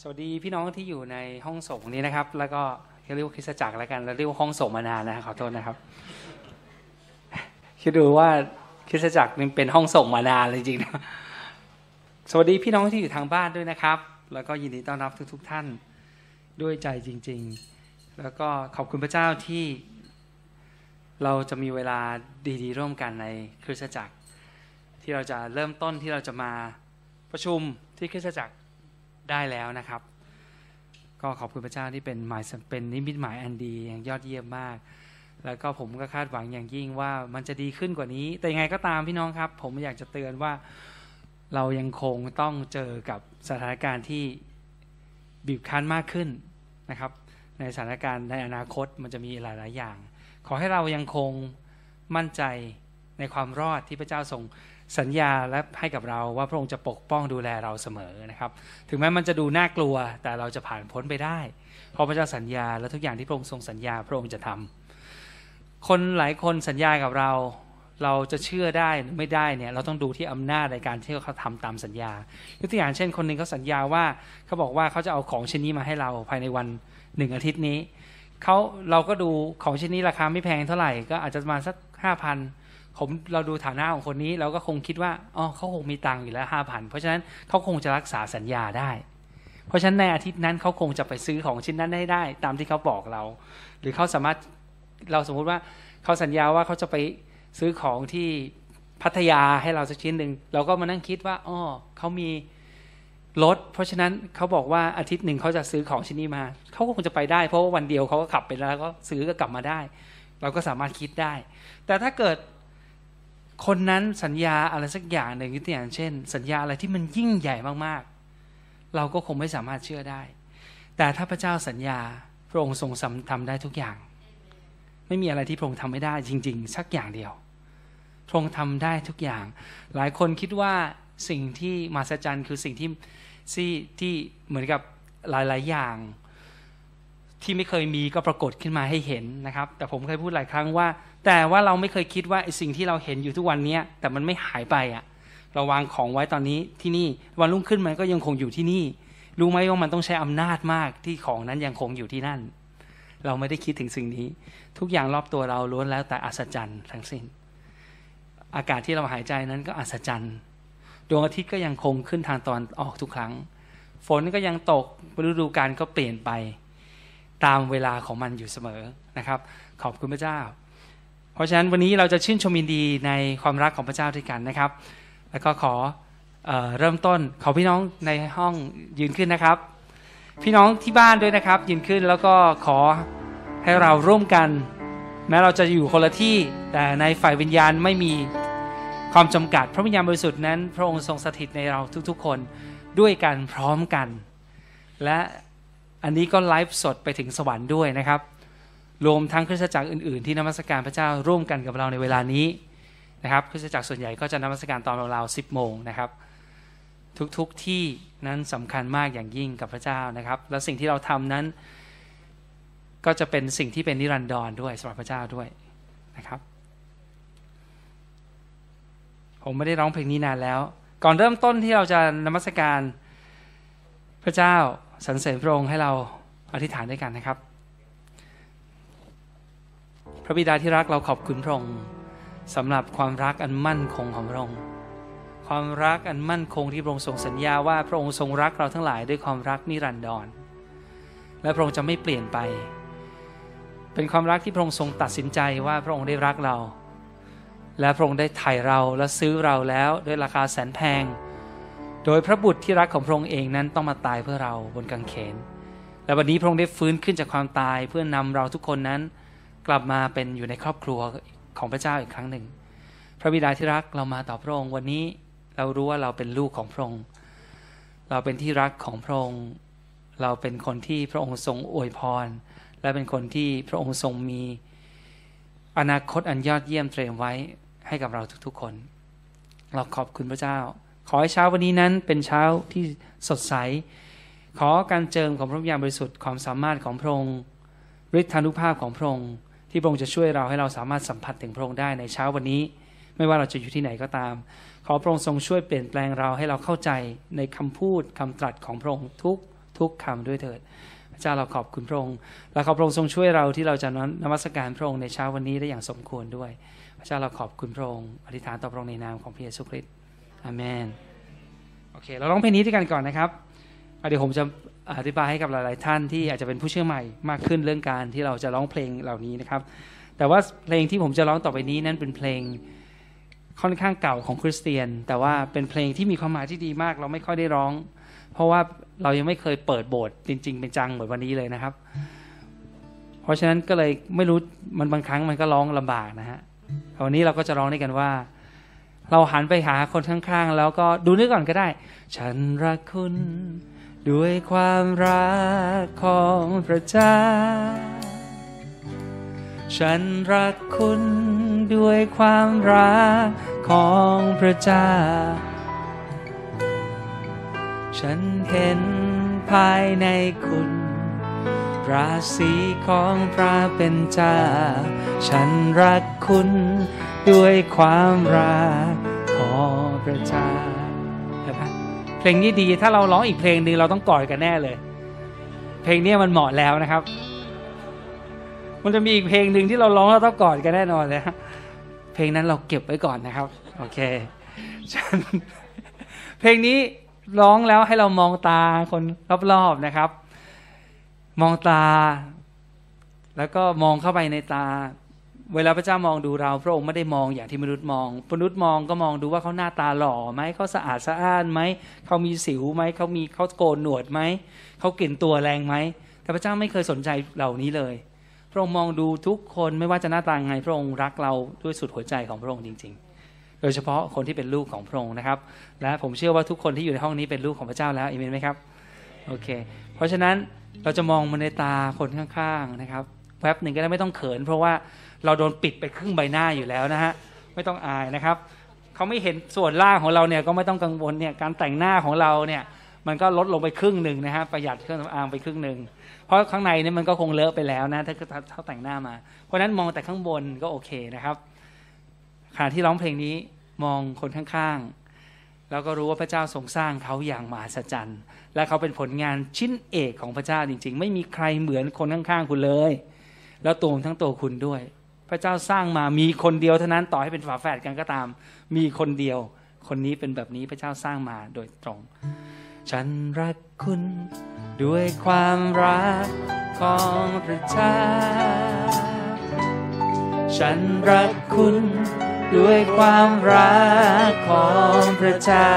สวัสดีพี่น้องที่อยู่ในห้องส่งนี้นะครับ แล้วก็เรียกว่าคริสตจักรแล้วกันแล้วเรียกว่าห้องส่งมานานนะขอโทษนะครับคิดดูว่าคริสตจักรนี่เป็นห้องส่งมานานเลยจริงนะสวัสดีพี่น้องที่อยู่ทางบ้านด้วยนะครับ แล้วก็ยินดีต้อนรับทุกๆท่านด้วยใจจริง ๆ แล้วก็ขอบคุณพระเจ้าที่เราจะมีเวลาดีๆ ร่วมกันในคริสตจักร ที่เราจะเริ่มต้นที่เราจะมาประชุมที่คริสตจักร ได้แล้วนะครับ ก็ขอบคุณพระเจ้าที่เป็นหมายเป็นนิมิตหมายอันดีอย่างยอดเยี่ยมมาก แล้วก็ผมก็คาดหวังอย่างยิ่งว่ามันจะดีขึ้นกว่านี้ แต่ยังไงก็ตามพี่น้องครับ ผมอยากจะเตือนว่าเรายังคงต้องเจอกับสถานการณ์ที่บีบคั้นมากขึ้นนะครับ ในสถานการณ์ในอนาคตมันจะมีหลาย ๆ อย่าง ขอให้เรายังคงมั่นใจในความรอดที่พระเจ้าทรง สัญญาและให้กับเราว่าพระองค์จะปกป้องดูแลเราเสมอนะครับ ถึงแม้มันจะดูน่ากลัวแต่เราจะผ่านพ้นไปได้ เพราะพระเจ้าสัญญาและทุกอย่างที่พระองค์ทรงสัญญาพระองค์จะทำคนหลายคนสัญญากับเรา เราจะเชื่อได้หรือไม่ได้เนี่ยเราต้องดูที่อำนาจในการที่เขาทำตามสัญญายกตัวอย่างเช่น คนหนึ่งเขาสัญญาว่าเขาบอกว่าเขาจะเอาของชิ้นนี้มาให้เราภายในวันหนึ่งอาทิตย์นี้เขาเราก็ดูของชิ้นนี้ราคาไม่แพงเท่าไหร่ก็อาจจะมาสักห้าพัน ผมเราดูฐานะของคนนี้เราก็คงคิดว่าอ๋อเขาคงมีตังค์อยู่แล้วห้าพันเพราะฉะนั้นเขาคงจะรักษาสัญญาได้ เพราะฉะนั้นในอาทิตย์นั้นเขาคงจะไปซื้อของชิ้นนั้นได้ได้ ตามที่เขาบอกเรา หรือเขาสามารถเราสมมุติว่าเขาสัญญาว่าเขาจะไปซื้อของที่พัทยาให้เราสักชิ้นหนึ่งเราก็มานั่งคิดว่าอ๋อเขามีรถเพราะฉะนั้นเขาบอกว่าอาทิตย์หนึ่งเขาจะซื้อของชิ้นนี้มาเขาก็คงจะไปได้ เพราะว่าวันเดียวเขาก็ขับไปแล้วก็ซื้อก็กลับมาได้ เราก็สามารถคิดได้ แต่ถ้าเกิด คนนั้นสัญญาอะไรสักอย่างหนึ่งยกตัวอย่างเช่น สัญญาอะไรที่มันยิ่งใหญ่มากๆ เราก็คงไม่สามารถเชื่อได้ แต่ถ้าพระเจ้าสัญญาพระองค์ทรงทำได้ทุกอย่าง ไม่มีอะไรที่พระองค์ทำไม่ได้จริง ๆ สักอย่างเดียวพระองค์ทำได้ทุกอย่าง หลายคนคิดว่าสิ่งที่มาสจันคือสิ่งที่ที่ที่เหมือนกับหลาย ๆ อย่าง ที่ไม่เคยมีก็ปรากฏขึ้นมาให้เห็นนะครับ แต่ผมเคยพูดหลายครั้งว่า แต่ว่าเราไม่เคยคิดว่าสิ่งที่เราเห็นอยู่ทุกวันนี้แต่มันไม่หายไปอะ่ะเราวางของไว้ตอนนี้ที่นี่วันรุ่งขึ้นมันก็ยังคงอยู่ที่นี่ รู้ไหมว่ามันต้องใช้อำนาจมากที่ของนั้นยังคงอยู่ที่นั่น เราไม่ได้คิดถึงสิ่งนี้ ทุกอย่างรอบตัวเราล้วนแล้วแต่อัศจรรย์ทั้งสิ้น อากาศที่เราหายใจนั้นก็อัศจรรย์ดวงอาทิตย์ก็ยังคงขึ้นทางตอนออกทุกครั้ง ฝนก็ยังตกฤดูกาลก็เปลี่ยนไป ตามเวลาของมันอยู่เสมอนะครับ ขอบคุณพระเจ้า เพราะฉะนั้นวันนี้เราจะชื่นชมยินดีในความรักของพระเจ้าด้วยกันนะครับ แล้วก็ขอเอเริ่มต้นขอพี่น้องในห้องยืนขึ้นนะครับ พี่น้องที่บ้านด้วยนะครับ ยืนขึ้นแล้วก็ขอให้เราร่วมกัน แม้เราจะอยู่คนละที่แต่ในฝ่ายวิญญาณไม่มีความจำกัด พระวิญญาณบริสุทธิ์นั้น พระองค์ทรงสถิตในเราทุกๆคนด้วยกันพร้อมกัน และ อันนี้ก็ไลฟ์สดไปถึงสวรรค์ด้วยนะครับ รวมทั้งคริสตจักรอื่นๆ ที่นมัสการพระเจ้าร่วมกันกับเราในเวลานี้นะครับคริสตจักรส่วนใหญ่ก็จะนมัสการตอนราวๆสิบโมงนะครับ ทุกๆทที่นั้นสำคัญมากอย่างยิ่งกับพระเจ้านะครับ และสิ่งที่เราทำนั้น ก็จะเป็นสิ่งที่เป็นนิรันดรด้วยสำหรับพระเจ้าด้วยนะครับ ผมไม่ได้ร้องเพลงนี้นานแล้ว ก่อนเริ่มต้นที่เราจะนมัสการพระเจ้า สรรเสริญพระองค์ให้เราอธิษฐานด้วยกันนะครับ พระบิดาที่รักเราขอบคุณพระองค์สำหรับความรักอันมั่นคงของพระองค์ความรักอันมั่นคงที่พระองค์ทรงสัญญาว่าพระองค์ทรงรักเราทั้งหลายด้วยความรักนิรันดร และพระองค์จะไม่เปลี่ยนไป เป็นความรักที่พระองค์ทรงตัดสินใจว่าพระองค์ได้รักเรา และพระองค์ได้ไถ่เราและซื้อเราแล้วด้วยราคาแสนแพง โดยพระบุตรที่รักของพระองค์เองนั้นต้องมาตายเพื่อเราบนกางเขน และวันนี้พระองค์ได้ฟื้นขึ้นจากความตายเพื่อนำเราทุกคนนั้น กลับมาเป็นอยู่ในครอบครัวของพระเจ้าอีกครั้งหนึ่ง พระบิดาที่รักเรามาต่อพระองค์วันนี้เรารู้ว่าเราเป็นลูกของพระองค์ เราเป็นที่รักของพระองค์ เราเป็นคนที่พระองค์ทรงอวยพร และเป็นคนที่พระองค์ทรงมีอนาคตอันยอดเยี่ยมเตรียมไว้ให้กับเราทุกๆคน เราขอบคุณพระเจ้า ขอให้เช้าวันนี้นั้นเป็นเช้าที่สดใส ขอการเจิมของพระวิญญาณบริสุทธิ์ความสามารถของพระองค์ฤทธานุภาพของพระองค์ที่พระองค์จะช่วยเราให้เราสามารถสัมผัสถึงพระองค์ได้ในเช้าวันนี้ ไม่ว่าเราจะอยู่ที่ไหนก็ตาม ขอพระองค์ทรงช่วยเปลี่ยนแปลงเราให้เราเข้าใจในคำพูดคำตรัสของพระองค์ทุกทุกคำด้วยเถิดพระเจ้าเราขอบคุณพระองค์ และขอพระองค์ทรงช่วยเราที่เราจะนมัสการพระองค์ในเช้าวันนี้ได้อย่างสมควรด้วย พระเจ้าเราขอบคุณพระองค์อธิษฐานต่อพระองค์ในนามของพระเยซูคริสต์ อาเมนโอเค เราร้องเพลงนี้ด้วยกันก่อนนะครับเดี๋ยวผมจะอธิบายให้กับหลาย ๆ ท่านที่อาจจะเป็นผู้เชื่อใหม่มากขึ้นเรื่องการที่เราจะร้องเพลงเหล่านี้นะครับ แต่ว่าเพลงที่ผมจะร้องต่อไปนี้นั้นเป็นเพลงค่อนข้างเก่าของคริสเตียน แต่ว่าเป็นเพลงที่มีความหมายที่ดีมาก เราไม่ค่อยได้ร้อง เพราะว่าเรายังไม่เคยเปิดโบสถ์จริง ๆ เป็นจังเหมือนวันนี้เลยนะครับ เพราะฉะนั้นก็เลยไม่รู้มันบางครั้งมันก็ร้องลำบากนะฮะวันนี้เราก็จะร้องด้วยกันว่า เราหันไปหาคนข้างๆ แล้วก็ดูนึกก่อนก็ได้ ฉันรักคุณ ด้วยความรักของพระเจ้า ฉันรักคุณด้วยความรักของพระเจ้า ฉันเห็นภายในคุณ ราศีของพระเป็นเจ้า ฉันรักคุณด้วยความรักของพระเจ้าเห็นไหมเพลงนี้ดีถ้าเราร้องอีกเพลงหนึ่งเราต้องกอดกันแน่เลย เพลงนี้มันเหมาะแล้วนะครับ มันจะมีอีกเพลงหนึ่งที่เราร้องแล้วต้องกอดกันแน่นอนเลยเพลงนั้นเราเก็บไว้ก่อนนะครับ โอเคฉันเพลงนี้ร้องแล้วให้เรามองตาคนรอบๆนะครับ มองตา แล้วก็มองเข้าไปในตา เวลาพระเจ้ามองดูเรา พระองค์ไม่ได้มองอย่างที่มนุษย์มองมนุษย์มองก็มองดูว่าเขาหน้าตาหล่อไหมเขาสะอาดสะอ้านไหมเขามีสิวไหมเขามีเขาโกนหนวดไหมเขากลิ่นตัวแรงไหมแต่พระเจ้าไม่เคยสนใจเหล่านี้เลย พระองค์มองดูทุกคนไม่ว่าจะหน้าตาไง พระองค์รักเราด้วยสุดหัวใจของพระองค์จริง ๆ โดยเฉพาะคนที่เป็นลูกของพระองค์นะครับ และผมเชื่อว่าทุกคนที่อยู่ในห้องนี้เป็นลูกของพระเจ้าแล้วเอเมนไหมครับโอเค เพราะฉะนั้น เราจะมองมาในตาคนข้างๆนะครับแวบหนึ่งก็ได้ไม่ต้องเขิน เพราะว่าเราโดนปิดไปครึ่งใบหน้าอยู่แล้วนะฮะไม่ต้องอายนะครับเขาไม่เห็นส่วนล่างของเราเนี่ยก็ไม่ต้องกังวลเนี่ยการแต่งหน้าของเราเนี่ยมันก็ลดลงไปครึ่งหนึ่งนะฮะประหยัดเครื่องสำอางไปครึ่งหนึ่งเพราะข้างในเนี่ยมันก็คงเลอะไปแล้วนะถ้าเขาแต่งหน้ามา เพราะฉะนั้นมองแต่ข้างบนก็โอเคนะครับขณะที่ร้องเพลงนี้มองคนข้างๆ แล้วก็รู้ว่าพระเจ้าทรงสร้างเขาอย่างมหัศจรรย์ และเขาเป็นผลงานชิ้นเอกของพระเจ้าจริง ๆ ไม่มีใครเหมือนคนข้างๆคุณเลย แล้วตัวทั้งตัวคุณด้วย พระเจ้าสร้างมามีคนเดียวเท่านั้นต่อให้เป็นฝาแฝดกันก็ตาม มีคนเดียว คนนี้เป็นแบบนี้พระเจ้าสร้างมาโดยตรง ฉันรักคุณ ด้วยความรักของพระเจ้า ฉันรักคุณ ด้วยความรักของพระเจ้า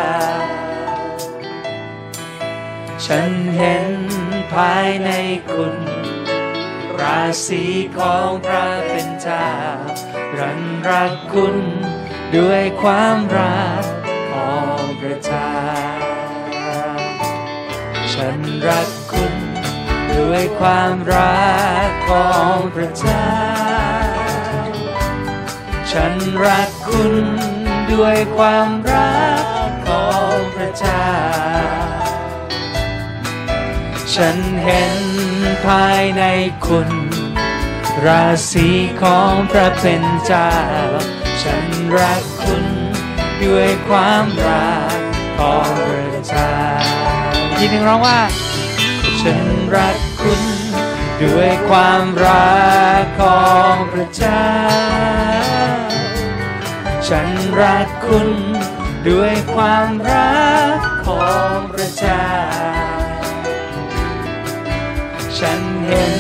ฉันเห็นภายในคุณ ราศีของพระเป็นเจ้ารันรักคุณด้วยความรักของพระเจ้าฉันรักคุณด้วยความรักของพระเจ้า ฉันรักคุณด้วยความรักของพระเจ้า ฉันเห็นภายในคุณ ราศีของพระเป็นเจ้า ฉันรักคุณด้วยความรักของพระเจ้าทีหนึ่งร้องว่า ฉันรักคุณด้วยความรักของพระเจ้า ฉันรักคุณด้วยความรักของพระเจ้า เห็น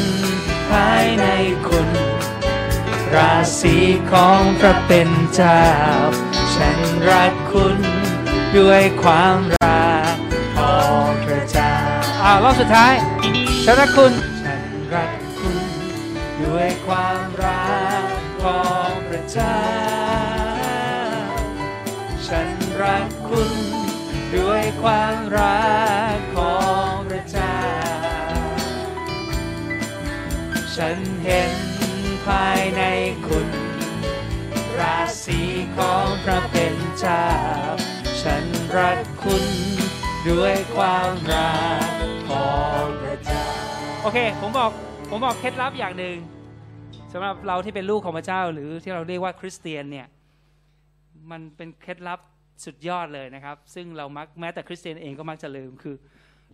ภายในคุณ ราศีของพระเป็นเจ้า ฉันรักคุณด้วยความรักของพระเจ้าอ้าวรอบสุดท้ายฉันรักคุณ ฉันรักคุณ ด้วยความรักของพระเจ้า ฉันรักคุณ ด้วยความรัก ฉันเห็นภายในคุณ ราศีของพระเป็นเจ้า ฉันรักคุณด้วยความรักของพระเจ้า โอเค ผมบอก ผมบอกเคล็ดลับอย่างหนึ่งสำหรับเราที่เป็นลูกของพระเจ้า หรือที่เราเรียกว่าคริสเตียนเนี่ย มันเป็นเคล็ดลับสุดยอดเลยนะครับ ซึ่งเรามักแม้แต่คริสเตียนเองก็มักจะลืมคือ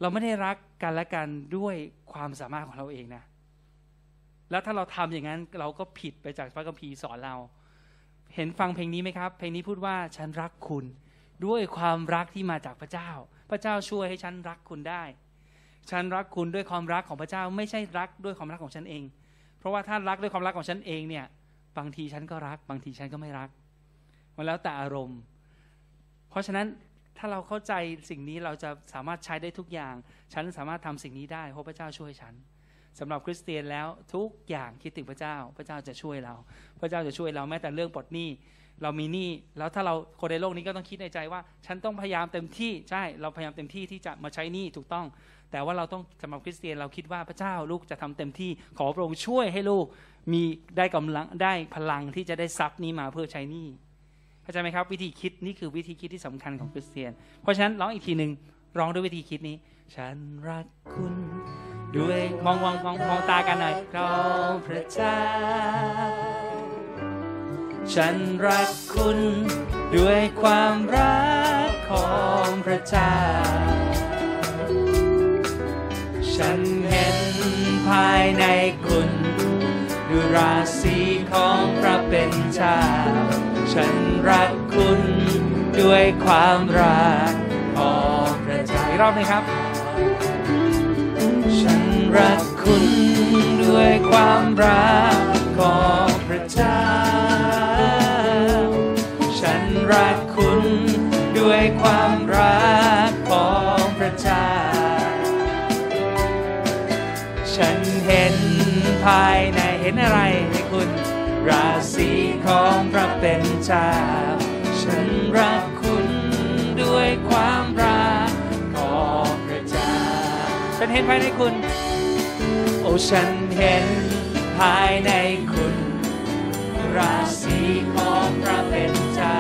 เราไม่ได้รักกันและกันด้วยความสามารถของเราเองนะ แล้วถ้าเราทำอย่างนั้นเราก็ผิดไปจากพระคัมภีร์สอนเรา เห็นฟังเพลงนี้ไหมครับ เพลงนี้พูดว่าฉันรักคุณ ด้วยความรักที่มาจากพระเจ้า พระเจ้าช่วยให้ฉันรักคุณได้ ฉันรักคุณด้วยความรักของพระเจ้า ไม่ใช่รักด้วยความรักของฉันเอง เพราะว่าถ้ารักด้วยความรักของฉันเองเนี่ยบางทีฉันก็รัก บางทีฉันก็ไม่รัก มันแล้วแต่อารมณ์ เพราะฉะนั้นถ้าเราเข้าใจสิ่งนี้เราจะสามารถใช้ได้ทุกอย่าง ฉันสามารถทำสิ่งนี้ได้เพราะพระเจ้าช่วยฉัน สำหรับคริสเตียนแล้วทุกอย่างคิดถึงพระเจ้า พระเจ้าจะช่วยเรา พระเจ้าจะช่วยเราแม้แต่เรื่องปลดหนี้ เรามีหนี้แล้วถ้าเราคนในโลกนี้ก็ต้องคิดในใจว่า ฉันต้องพยายามเต็มที่ใช่เราพยายามเต็มที่ที่จะมาใช้หนี้ถูกต้อง แต่ว่าเราต้องสำหรับคริสเตียนเราคิดว่าพระเจ้าลูกจะทำเต็มที่ ขอพระองค์ช่วยให้ลูกมีได้กำลังได้พลังที่จะได้ทรัพย์นี้มาเพื่อใช้หนี้เข้าใจไหมครับ วิธีคิดนี่คือวิธีคิดที่สำคัญของคริสเตียน เพราะฉะนั้นร้องอีกทีหนึ่งร้องด้วยวิธีคิดนี้ ฉันรักคุณ ด้วยมองมองมองมองตากันหน่อยพระพระเจ้า ฉันรักคุณด้วยความรักของพระเจ้า ฉันเห็นภายในคุณดูราศีของพระเป็นเจ้า ฉันรักคุณด้วยความรักของพระเจ้าอีกรอบหนึงครับ รักคุณด้วยความรักของพระเจ้า ฉันรักคุณด้วยความรักของพระเจ้า ฉันเห็นภายในเห็นอะไรในคุณ ราศีของพระเป็นเจ้า ฉันรักคุณด้วยความรักของพระเจ้า ฉันเห็นภายในคุณ ฉันเห็นภายในคุณ ราศีของพระเป็นเจ้า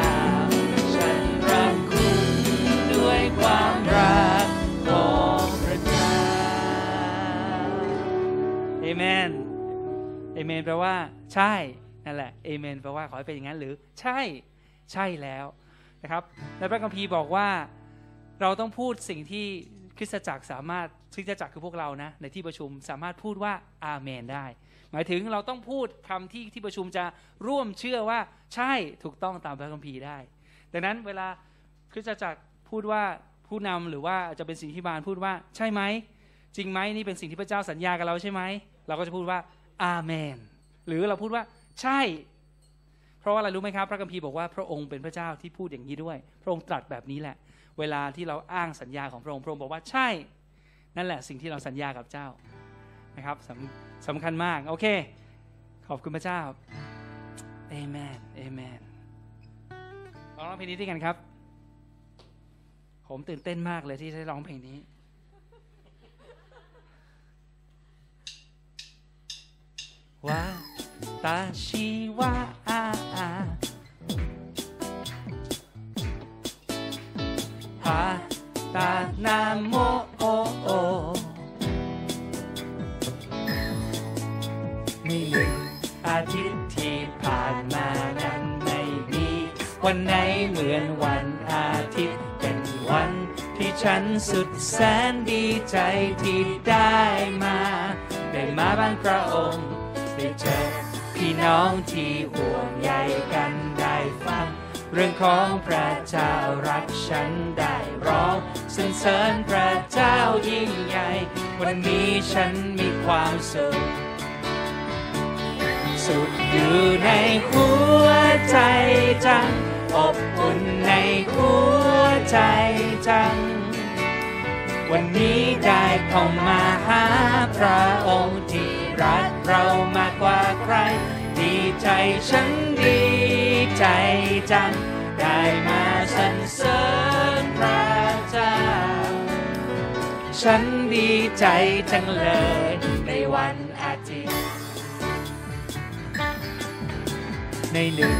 ฉันรักคุณด้วยความรักของพระเจ้าเอเมนเอเมนแปลว่า ใช่นั่นแหละเอเมนแปลว่าขอให้เป็นอย่างนั้นหรือ ใช่ ใช่แล้วนะครับในพระคัมภีร์บอกว่า เราต้องพูดสิ่งที่คริสตจักรสามารถ คริสตจักรคือพวกเรานะในที่ประชุมสามารถพูดว่าอาเมนได้ หมายถึงเราต้องพูดคำที่ที่ประชุมจะร่วมเชื่อว่าใช่ถูกต้องตามพระคัมภีร์ได้ ดังนั้นเวลาคริสตจักรพูดว่าผู้นำหรือว่าจะเป็นสิ่งที่บานพูดว่าใช่ไหมจริงไหมนี่เป็นสิ่งที่พระเจ้าสัญญากับเราใช่ไหมเราก็จะพูดว่าอาเมน หรือเราพูดว่าใช่ เพราะว่าอะไรรู้ไหมครับ พระคัมภีร์บอกว่าพระองค์เป็นพระเจ้าที่พูดอย่างนี้ด้วย พระองค์ตรัสแบบนี้แหละ เวลาที่เราอ้างสัญญาของพระองค์พระองค์บอกว่าใช่ นั่นแหละสิ่งที่เราสัญญากับเจ้านะครับสำสำคัญมาก โอเค ขอบคุณพระเจ้าเอเมนเอเมนลองร้องเพลงนี้ด้วยกันครับ ผมตื่นเต้นมากเลยที่ได้ร้องเพลงนี้ 私は花 もในหนึ่งอาทิตย์ที่ผ่านมานั้นไม่มีวันไหนเหมือนวันอาทิตย์เป็นวันที่ฉันสุดแสนดีใจที่ได้มา ได้มาบ้านพระองค์ ได้เจอพี่น้องที่ห่วงใยกัน เรื่องของพระเจ้ารักฉันได้ร้องสรรเสริญพระเจ้ายิ่งใหญ่ วันนี้ฉันมีความสุข สุขอยู่ในหัวใจจัง อบอุ่นในหัวใจจัง วันนี้ได้เข้ามาหาพระองค์ที่รักเรามากกว่าใคร ดีใจฉันดี ใจจัง ได้มาสรรเสริญพระเจ้า ฉันดีใจจังเลยในวันอาทิตย์ ในหนึ่ง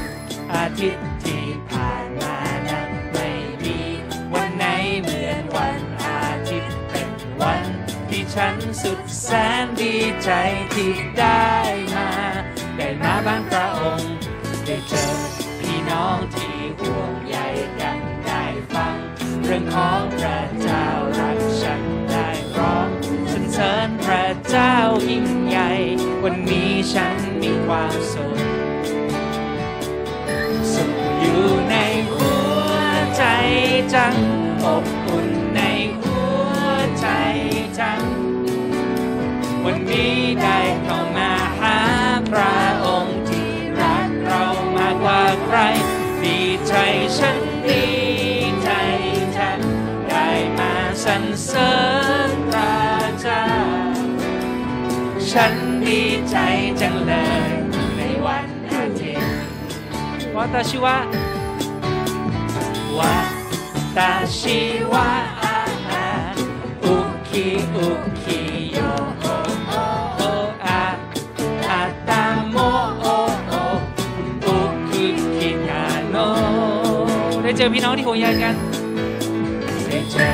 อาทิตย์ที่ผ่านมานั้นไม่มีวันไหนเหมือนวันอาทิตย์เป็นวันที่ฉันสุดแสนดีใจที่ได้มา ได้มาบ้านพระองค์ได้เจอ น้องที่ห่วงใยกันได้ฟัง เรื่องของพระเจ้ารักฉันได้ร้องสรรเสริญพระเจ้ายิ่งใหญ่ วันนี้ฉันมีความสุขสุขอยู่ในหัวใจจังอบอุ่นในหัวใจจัง วันนี้ได้เข้ามาหาพระองค์ที่รักเรามากกว่าใคร ใจฉันดีใจจังได้มาสรรเสริญพระเจ้า ฉันดีใจจังเลยในวันอาทิตย์วาตาชิวะวาตาชิวะอาอาอุคิอุคิ อพี่น้องที่ห่วงใยกันได้เจอ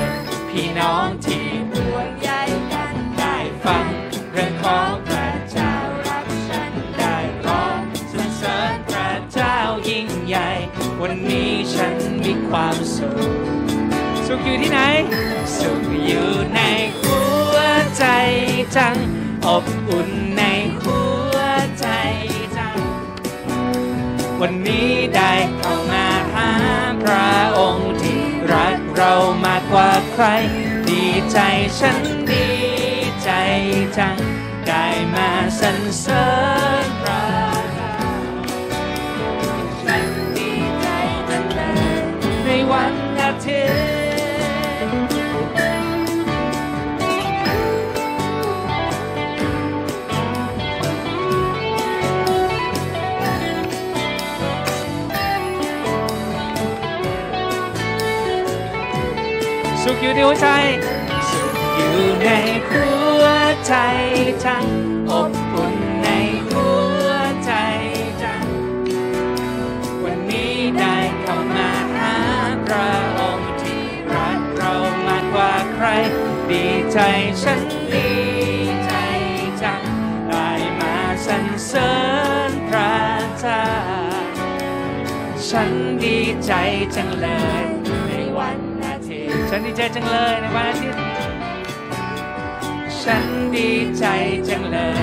พี่น้องที่ห่วงใยกันได้ฟังเรื่องของพระเจ้ารักฉันได้ร้องสรรเสริญพระเจ้ายิ่งใหญ่ วันนี้ฉันมีความสุขสุขอยู่ที่ไหน สุขอยู่ในหัวใจจังอบอุ่นในหัวใจจัง วันนี้ได้เข้ามา ระองค์ที่รักเรามากกว่าใคร ดีใจฉันดีใจจัง ได้มาสรรเสริญ อยู่ในหัวใจ สุขอยู่ในหัวใจจังอบอุ่นในหัวใจจังวันนี้ได้เข้ามาหาพระองค์ที่รักเรามากกว่าใคร ดีใจฉันดีใจจังได้มาสรรเสริญพระเจ้าฉันดีใจจังเลย ฉันดีใจจังเลยในวันอาทิตย์ ฉันดีใจจังเลย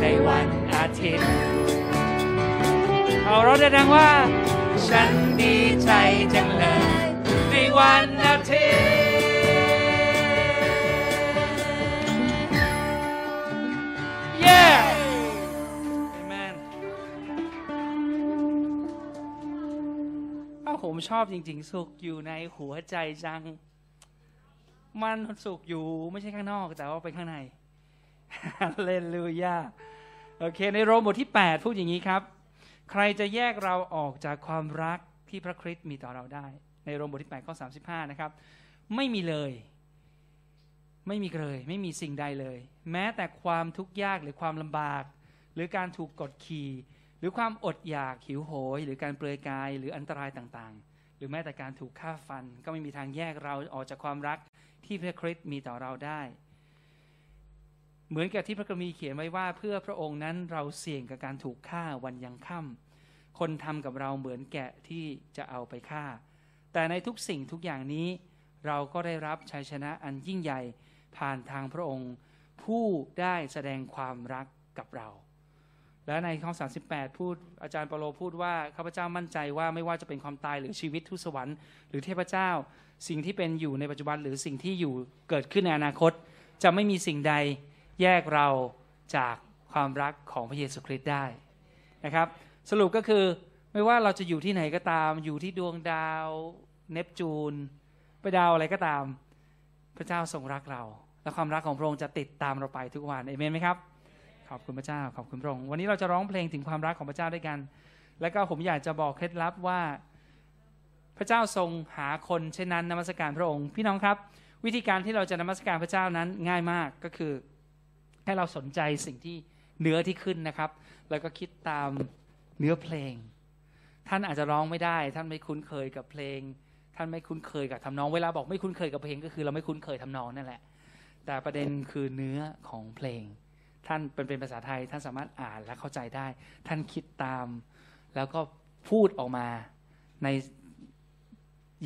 ในวันอาทิตย์ เอาเราดังว่า ฉันดีใจจังเลย ในวันอาทิตย์ Yeah Amen อ้ผมชอบจริง ๆ สุขอยู่ในหัวใจจัง มันสุขอยู่ไม่ใช่ข้างนอกแต่ว่าเป็นข้างในเลลูยาโอเค ในโรมบทที่ 8 พูดอย่างนี้ครับ ใครจะแยกเราออกจากความรักที่พระคริสต์มีต่อเราได้ ในโรมบทที่8ข้อ35 นะครับ ไม่มีเลย ไม่มีเลย ไม่มีสิ่งใดเลย แม้แต่ความทุกข์ยากหรือความลำบาก หรือการถูกกดขี่ หรือความอดอยากหิวโหย หรือการเปลือยกายหรืออันตรายต่างๆ หรือแม้แต่การถูกฆ่าฟัน ก็ไม่มีทางแยกเราออกจากความรัก ที่พระคริสต์มีต่อเราได้ เหมือนกับที่พระคัมภีร์เขียนไว้ว่าเพื่อพระองค์นั้นเราเสี่ยงกับการถูกฆ่าวันยังค่ำคนทำกับเราเหมือนแกะที่จะเอาไปฆ่า แต่ในทุกสิ่งทุกอย่างนี้ เราก็ได้รับชัยชนะอันยิ่งใหญ่ผ่านทางพระองค์ ผู้ได้แสดงความรักกับเรา และในข้อ 38 พูดอาจารย์เปาโลพูดว่าข้าพเจ้ามั่นใจว่าไม่ว่าจะเป็นความตายหรือชีวิตทุสวรรค์หรือเทพเจ้า สิ่งที่เป็นอยู่ในปัจจุบันหรือสิ่งที่อยู่เกิดขึ้นในอนาคต จะไม่มีสิ่งใดแยกเราจากความรักของพระเยซูคริสต์ได้นะครับ สรุปก็คือไม่ว่าเราจะอยู่ที่ไหนก็ตาม อยู่ที่ดวงดาวเนปจูนไปดาวอะไรก็ตาม พระเจ้าทรงรักเรา และความรักของพระองค์จะติดตามเราไปทุกวันเอเมนไหมครับ ขอบคุณพระเจ้า ขอบคุณพระองค์ วันนี้เราจะร้องเพลงถึงความรักของพระเจ้าด้วยกัน แล้วก็ผมอยากจะบอกเคล็ดลับว่า พระเจ้าทรงหาคนเช่นนั้นนมัสการพระองค์ พี่น้องครับ วิธีการที่เราจะนมัสการพระเจ้านั้นง่ายมากก็คือ ให้เราสนใจสิ่งที่เนื้อที่ขึ้นนะครับ แล้วก็คิดตามเนื้อเพลง ท่านอาจจะร้องไม่ได้ ท่านไม่คุ้นเคยกับเพลง ท่านไม่คุ้นเคยกับทำนอง เวลาบอกไม่คุ้นเคยกับเพลงก็คือ เราไม่คุ้นเคยทำนองนั่นแหละ แต่ประเด็นคือเนื้อของเพลง ท่านเป็นเป็นภาษาไทย ท่านสามารถอ่านและเข้าใจได้ ท่านคิดตาม แล้วก็พูดออกมาใน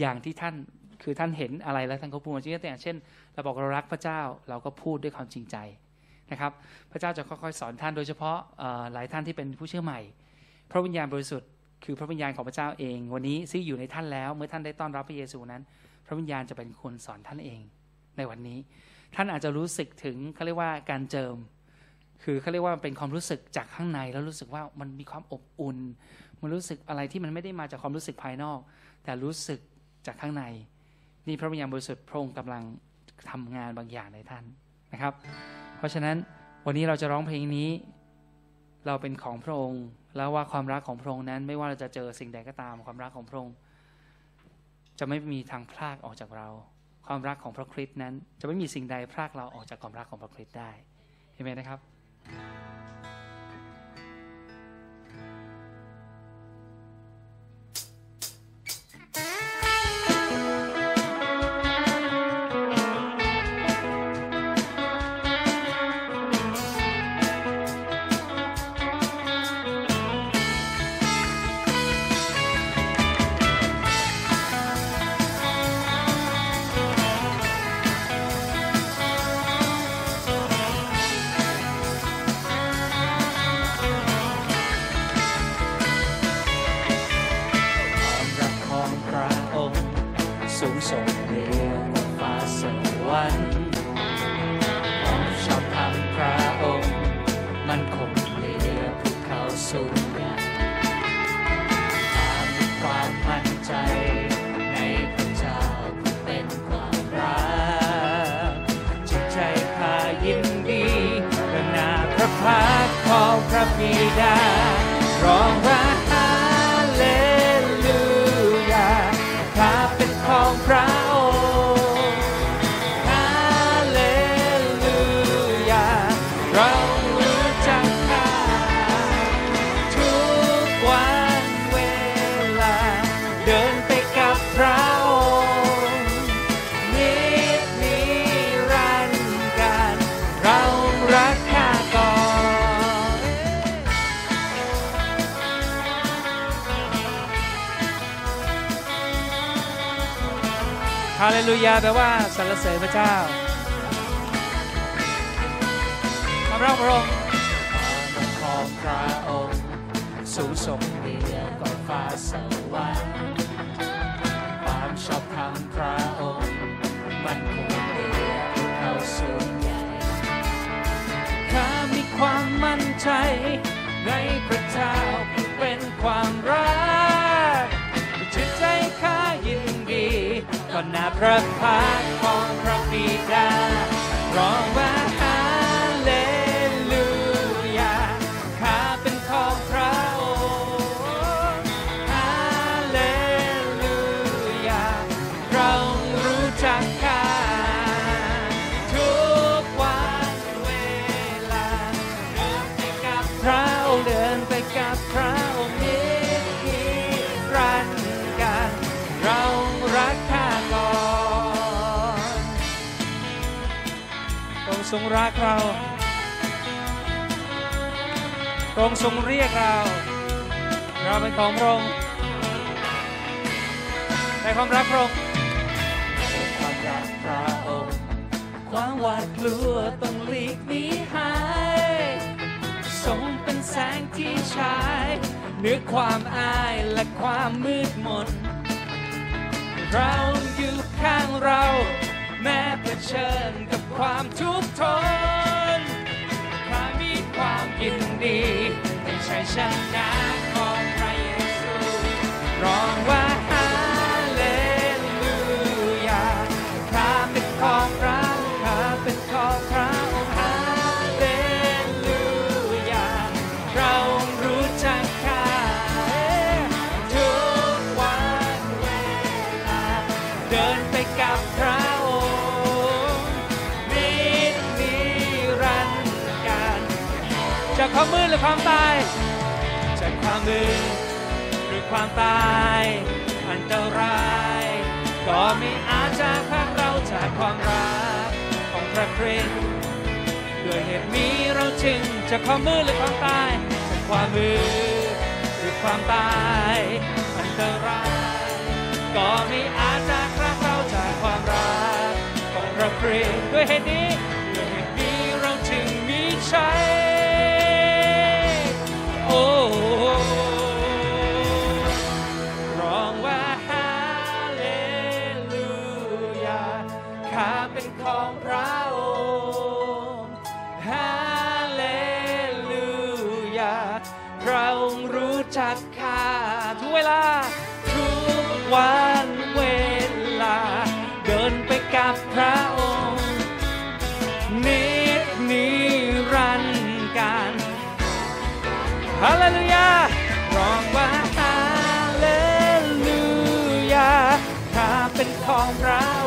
อย่างที่ท่านคือท่านเห็นอะไรแล้วท่านก็พูดมาจริงๆอย่างเช่น เราบอกเรารักพระเจ้าเราก็พูดด้วยความจริงใจนะครับ พระเจ้าจะค่อยๆสอนท่านโดยเฉพาะหลายท่านที่เป็นผู้เชื่อใหม่ พระวิญญาณบริสุทธิ์คือพระวิญญาณของพระเจ้าเอง วันนี้ซึ่งอยู่ในท่านแล้วเมื่อท่านได้ต้อนรับพระเยซูนั้น พระวิญญาณจะเป็นคนสอนท่านเองในวันนี้ ท่านอาจจะรู้สึกถึงเขาเรียกว่าการเจิม คือเขาเรียกว่าเป็นความรู้สึกจากข้างในแล้วรู้สึกว่ามันมีความอบอุ่น มันรู้สึกอะไรที่มันไม่ได้มาจากความรู้สึกภายนอก แต่รู้สึกจากข้างใน นี่พระวิญญาณบริสุทธิ์พระองค์กำลังทำงานบางอย่างในท่านนะครับ เพราะฉะนั้นวันนี้เราจะร้องเพลงนี้ เราเป็นของพระองค์ แล้วว่าความรักของพระองค์นั้น ไม่ว่าเราจะเจอสิ่งใดก็ตามความรักของพระองค์ จะไม่มีทางพลากออกจากเรา ความรักของพระคริสต์นั้น จะไม่มีสิ่งใดพลากเราออกจากความรักของพระคริสต์ได้เห็นไหมนะครับ Bye. าเลลูยาแปลว่าสรรเสริญพระเจ้าขอบพระองค์ของพระองค์สูงส่งเดียก่อนฟ้าสวรรค์ความชอบธรรมพระองค์มันคงเดียเขาสูงใหญ่ข้ามีความมั่นใจในพระเจ้าเป็นความรัก ก่อนาพระพักของพระบิดาร้องว่า ทรงรักเราองค์ทรงเรียกเรา เราเป็นของพระองค์แต่ความรักพระองค์ความรักพระองค์ ความหวาดกลัวต้องหลีกหนีหายทรงเป็นแสงที่ฉายเหนือความอายและความมืดมนเราอยู่ข้างเรา แม้เผชิญกับความทุกข์ทนข้ามีความยินดีในชัยชนะของพระเยซูร้องว่าฮาเลลูยาข้าเป็นของพระ ความมืดหรือความตาย จากความมืดหรือความตายอันตราย ก็ไม่อาจจะพักเราจากความรักของพระคริสต์ด้วยเหตุนี้เราจึงจากความมืดหรือความตายจากความมืดหรือความตายอันตราย ก็ไม่อาจจะพรากเราจากความรักของพระคริสต์ด้วยเหตุนี้ด้วยเหตุนี้เราจึงมีข้ ระองค์นิดนิรันดร์การฮาเลลูยาร้องว่าฮาเลลูยาข้าเป็นของพระ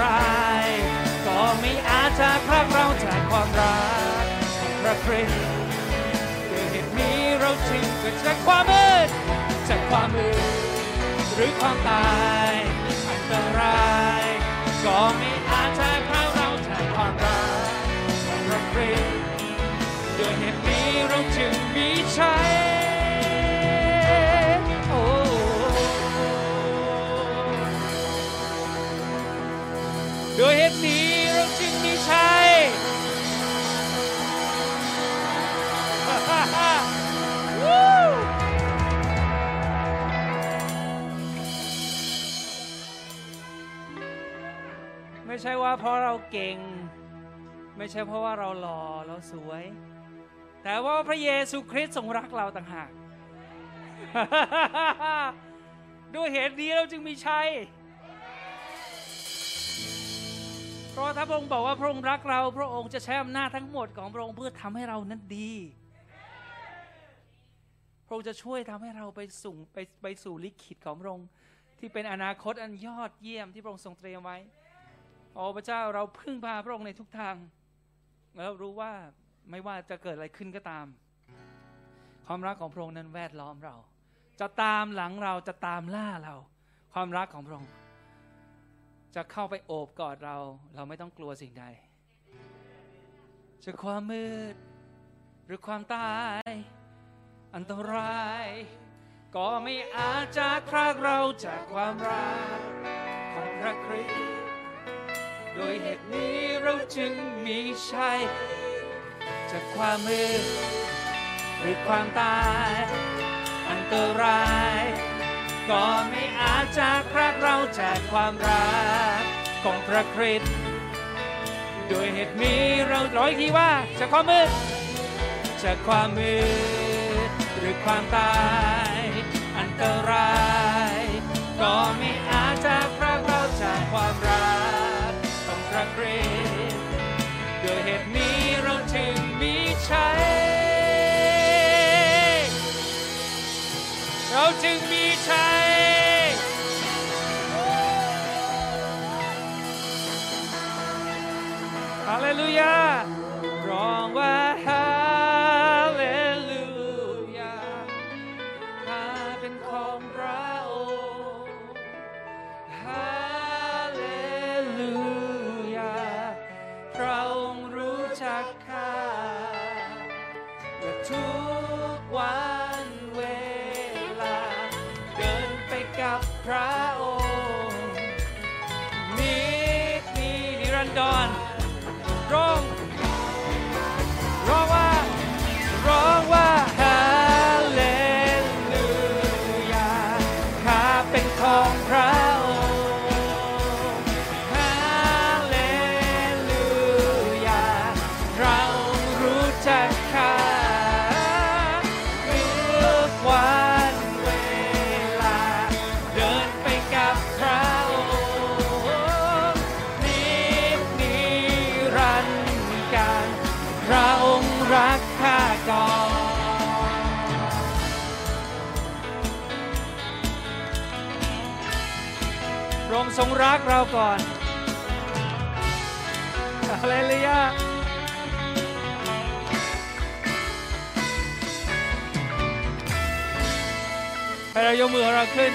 ราย ก็ไม่อาจจะพรากเราจากความรักพระคริสต์ด้วยเหตุนี้เราจึงเกิดจากความมืดจากความมืดหรือความตายอันตราย ใช่ว่าเพราะเราเก่ง ไม่ใช่เพราะว่าเราหล่อเราสวย แต่ว่าพระเยซูคริสต์ทรงรักเราต่างหากด้วยเหตุนี้เราจึงมีชัยเพราะถ้าพระองค์บอกว่าพระองค์รักเรา พระองค์จะใช้อำนาจทั้งหมดของพระองค์เพื่อทำให้เรานั้นดี พระองค์จะช่วยทำให้เราไปสู่ไปไปสู่ลิขิตของพระองค์ที่เป็นอนาคตอันยอดเยี่ยมที่พระองค์ทรงเตรียมไว้ โอ้พระเจ้าเราพึ่งพาพระองค์ในทุกทาง แล้วรู้ว่าไม่ว่าจะเกิดอะไรขึ้นก็ตาม ความรักของพระองค์นั้นแวดล้อมเรา จะตามหลังเราจะตามล่าเรา ความรักของพระองค์ จะเข้าไปโอบกอดเรา เราไม่ต้องกลัวสิ่งใดจะความมืด หรือความตาย อันตราย ก็ไม่อาจจะพรากเราจากความรักของพระคริสต์ โดยเหตุนี้เราจึงมีชัย จากความมืดหรือความตาย อันตราย ก็ไม่อาจจะพรากเราจากความรักของพระคริสต์โดยเหตุนี้เราร้อยทีว่าจากความมืดจากความมืดหรือความตาย กเราก่อนฮาเลลูยาให้เรายกมือของเราขึ้น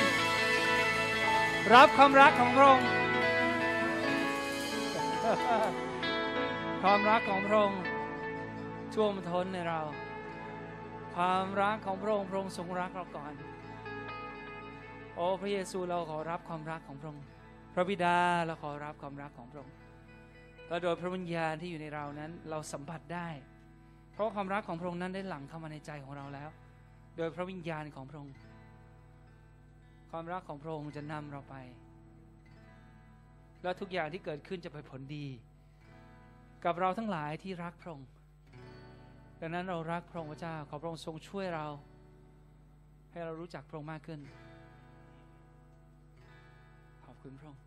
รับความรักของพระองค์ความรักของพระองค์ท่วมท้นในเรา ความรักของพระองค์พระองค์ทรงรักเราก่อน โอ้พระเยซูเราขอรับความรักของพระองค์ ระบิดาเราขอรับความรักของพระองค์และโดยพระวิญญาณที่อยู่ในเรานั้นเราสัมผัสได้ เพราะความรักของพระองค์นั้นได้หลั่งเข้ามาในใจของเราแล้ว โดยพระวิญญาณของพระองค์ ความรักของพระองค์จะนำเราไป และทุกอย่างที่เกิดขึ้นจะไปผลดี กับเราทั้งหลายที่รักพระองค์ดังนั้นเรารักพระองค์พระเจ้าขอพระองค์ทรงช่วยเรา ให้เรารู้จักพระองค์มากขึ้น ขอบคุณพระองค์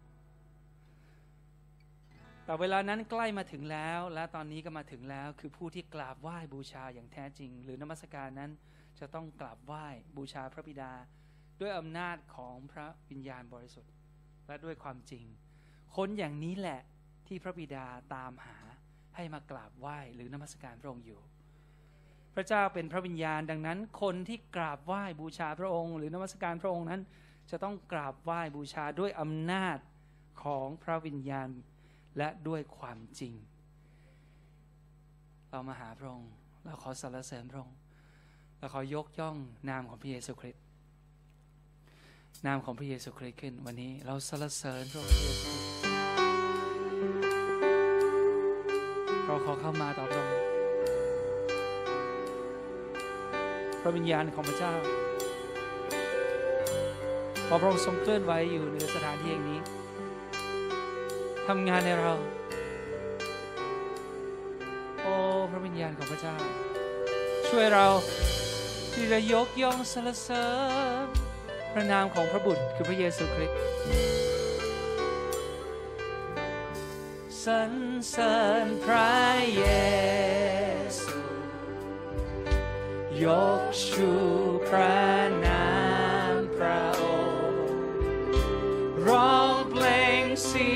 แต่เวลานั้นใกล้มาถึงแล้ว และตอนนี้ก็มาถึงแล้ว คือผู้ที่กราบไหว้บูชาอย่างแท้จริง หรือนมัสการนั้นจะต้องกราบไหว้บูชาพระบิดา ด้วยอำนาจของพระวิญญาณบริสุทธิ์ และด้วยความจริง คนอย่างนี้แหละที่พระบิดาตามหาให้มากราบไหว้หรือนมัสการพระองค์อยู่ พระเจ้าเป็นพระวิญญาณดังนั้น คนที่กราบไหว้บูชาพระองค์ หรือนมัสการพระองค์นั้น จะต้องกราบไหว้บูชาด้วยอำนาจของพระวิญญาณ และด้วยความจริง เรามาหาพระองค์เราขอสรรเสริญพระองค์เราขอยกย่องนามของพระเยซูคริสต์นามของพระเยซูคริสต์ขึ้น วันนี้เราสรรเสริญพระองค์เยซูคริสต์เราขอเข้ามาต่อพระองค์พระวิญญาณของพระเจ้าพอพระองค์ทรงเคลื่อนไหวอยู่ในสถานที่แห่งนี้ ทำงานในเรา โอ้พระวิญญาณของพระเจ้า ช่วยเราที่จะยกย่องสรรเสริญพระนามของพระบุตรคือพระเยซูคริสต์สรรเสริญพระเยซูยกชูพระนามพระองค์ร้องเพลงเสี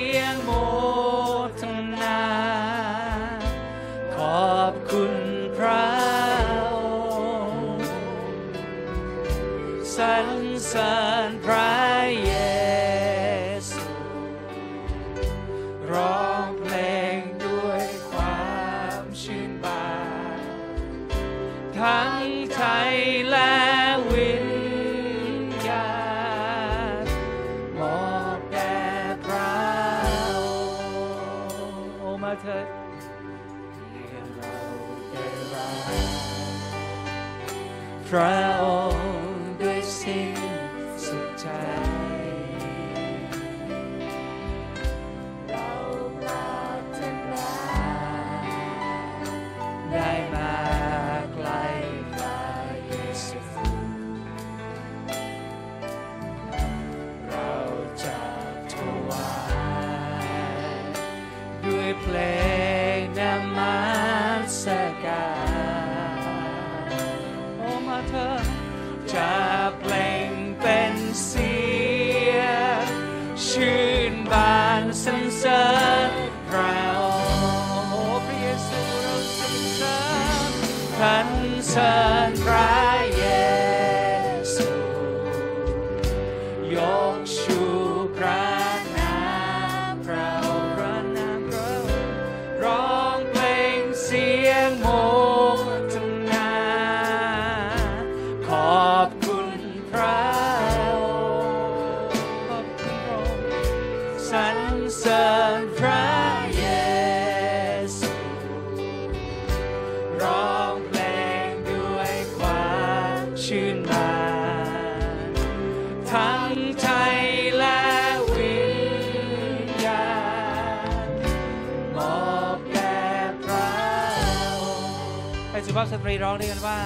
ภาพสตรีร้องด้วยกันว่า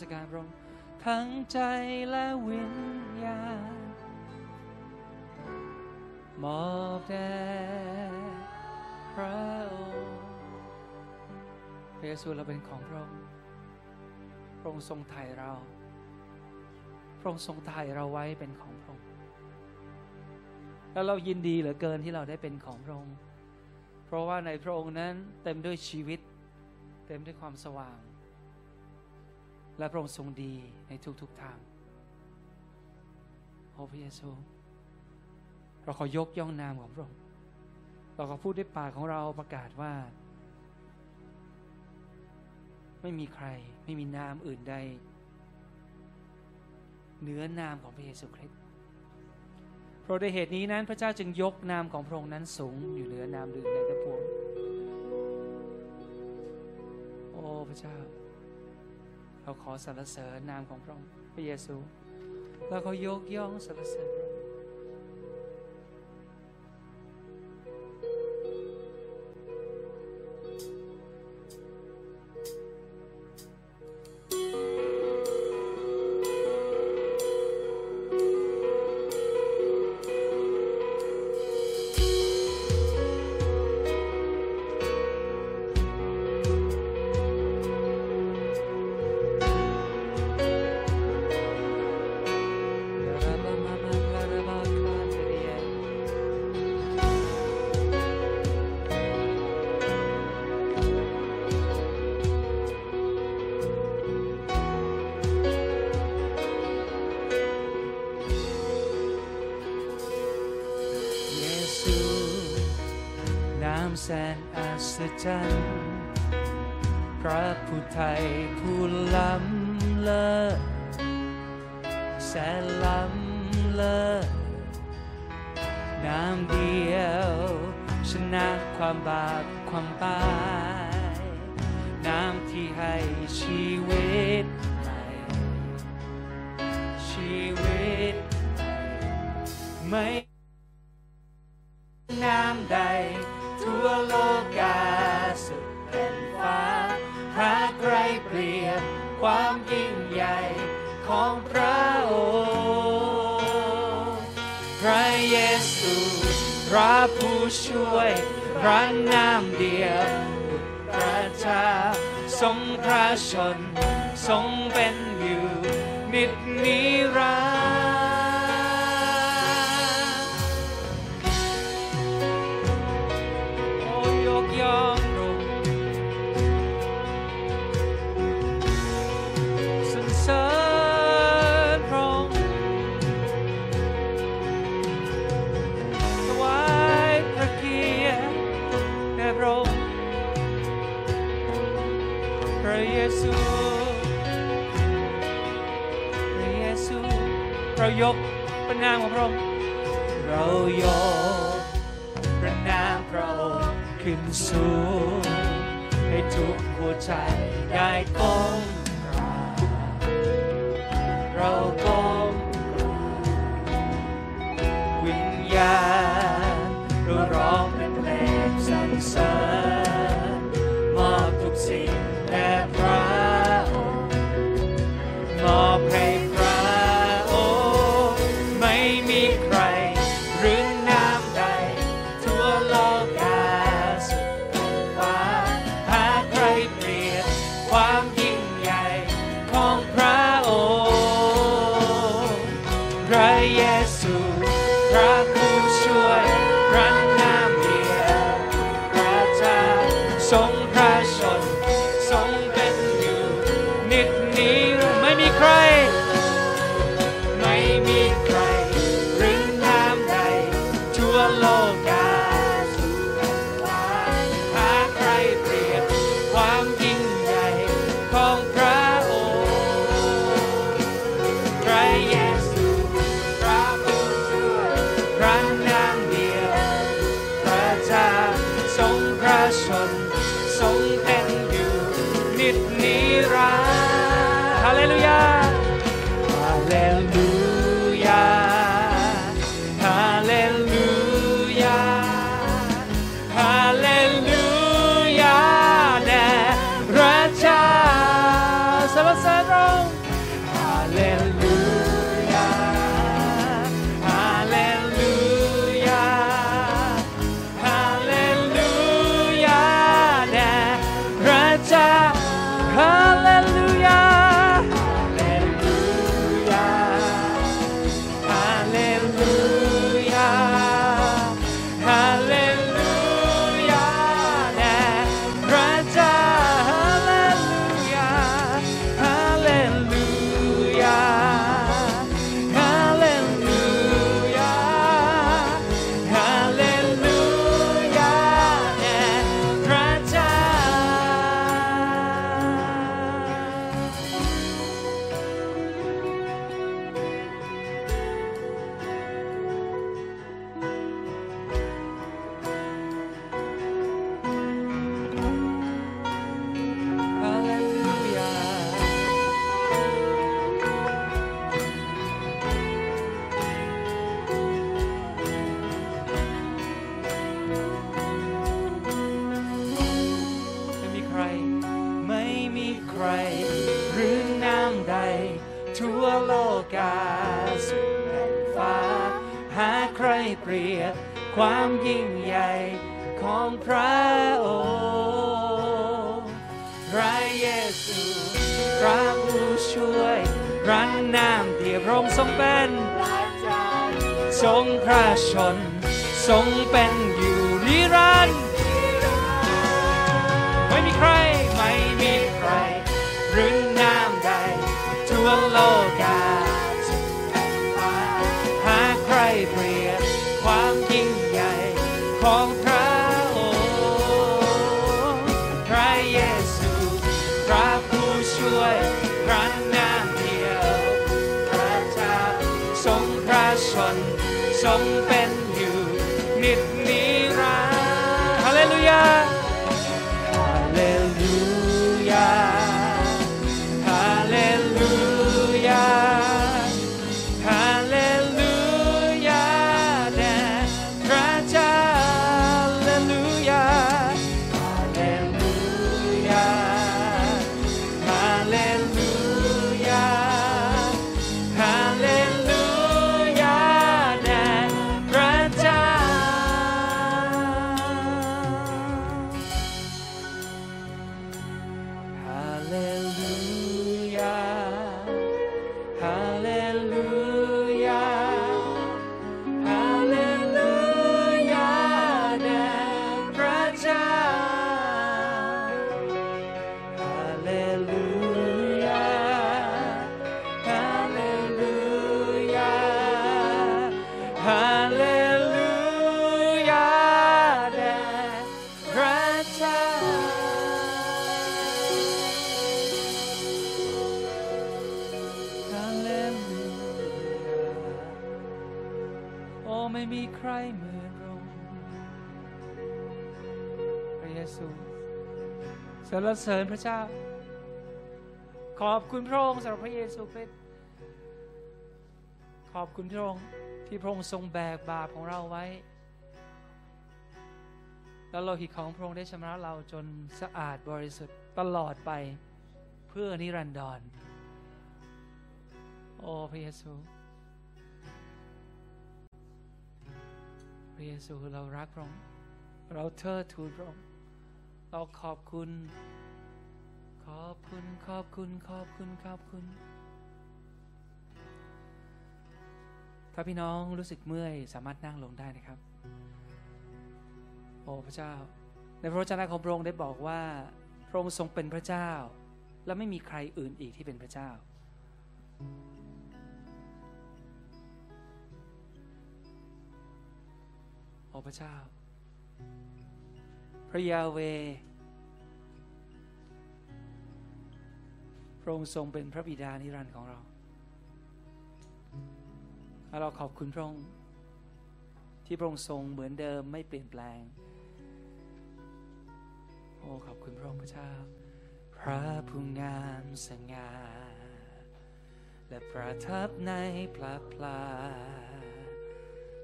สการพระองค์ทั้งใจและวิญญาณมอบแด่พระองค์พระเยซูเราเป็นของพระองค์พระองค์ทรงไถ่เรา พระองค์ทรงไถ่เราไว้เป็นของพระองค์ แล้วเรายินดีเหลือเกินที่เราได้เป็นของพระองค์ เพราะว่าในพระองค์นั้นเต็มด้วยชีวิต เต็มด้วยความสว่าง และพระองค์ทรงดีในทุกๆทางโอ้พระเยซู เราขอยกย่องนามของพระองค์เราขอพูดด้วยปากของเราประกาศว่า ไม่มีใครไม่มีนามอื่นใดเหนือนามของพระเยซูคริสต์เพราะด้วยเหตุนี้นั้นพระเจ้าจึงยกนามของพระองค์นั้นสูงอยู่เหนือนามอื่นใดทั้งปวงโอ้พระเจ้า เราขอสรรเสริญนามของพระองค์พระเยซูเราขอยกย่องสรรเสริญ นามของพระองค์เรายกพระนามพระองค์ขึ้นสูงให้ทุกหัวใจได้ก้ Hallelujah. sống เป็นอยู่นิด เสริญพระเจ้า ขอบคุณพระองค์สำหรับพระเยซูคริสต์ขอบคุณพระองค์ที่พระองค์ทรงแบกบาปของเราไว้ แล้วโลหิตของพระองค์ได้ชำระเราจนสะอาดบริสุทธิ์ตลอดไปเพื่อนิรันดร โอ้พระเยซู พระเยซูเรารักพระองค์ เราเทิดทูนพระองค์ เราขอบคุณ ขอบคุณขอบคุณขอบคุณขอบคุณ ถ้าพี่น้องรู้สึกเมื่อยสามารถนั่งลงได้นะครับ โอ้พระเจ้า ในพระวจนะของพระองค์ได้บอกว่าพระองค์ทรงเป็นพระเจ้า และไม่มีใครอื่นอีกที่เป็นพระเจ้า โอ้พระเจ้า พระยาเว ระองค์ทรงเป็นพระบิดานิรันดร์ของเราและเราขอบคุณพระองค์ที่พระองค์ทรงเหมือนเดิมไม่เปลี่ยนแปลง โอ้ขอบคุณพระองค์พระเจ้า พระผู้งามสง่าและประทับในพระพลา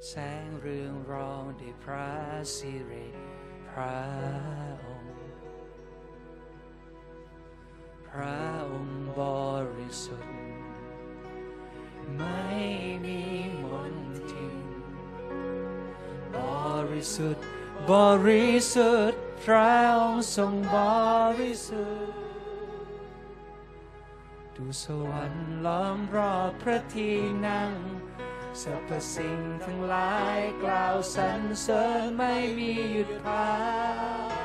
แสงเรืองรองด้วยพระสิริพระองค์ ระองค์บริสุทธิ์ ไม่มีมนทินบริสุทธิ์ บริสุทธิ์พระองค์ทรงบริสุทธิ์ดูสวรรค์ล้อมรอบพระที่นั่งสรรพสิ่งทั้งหลายกล่าวสรรเสริญไม่มีหยุดพัก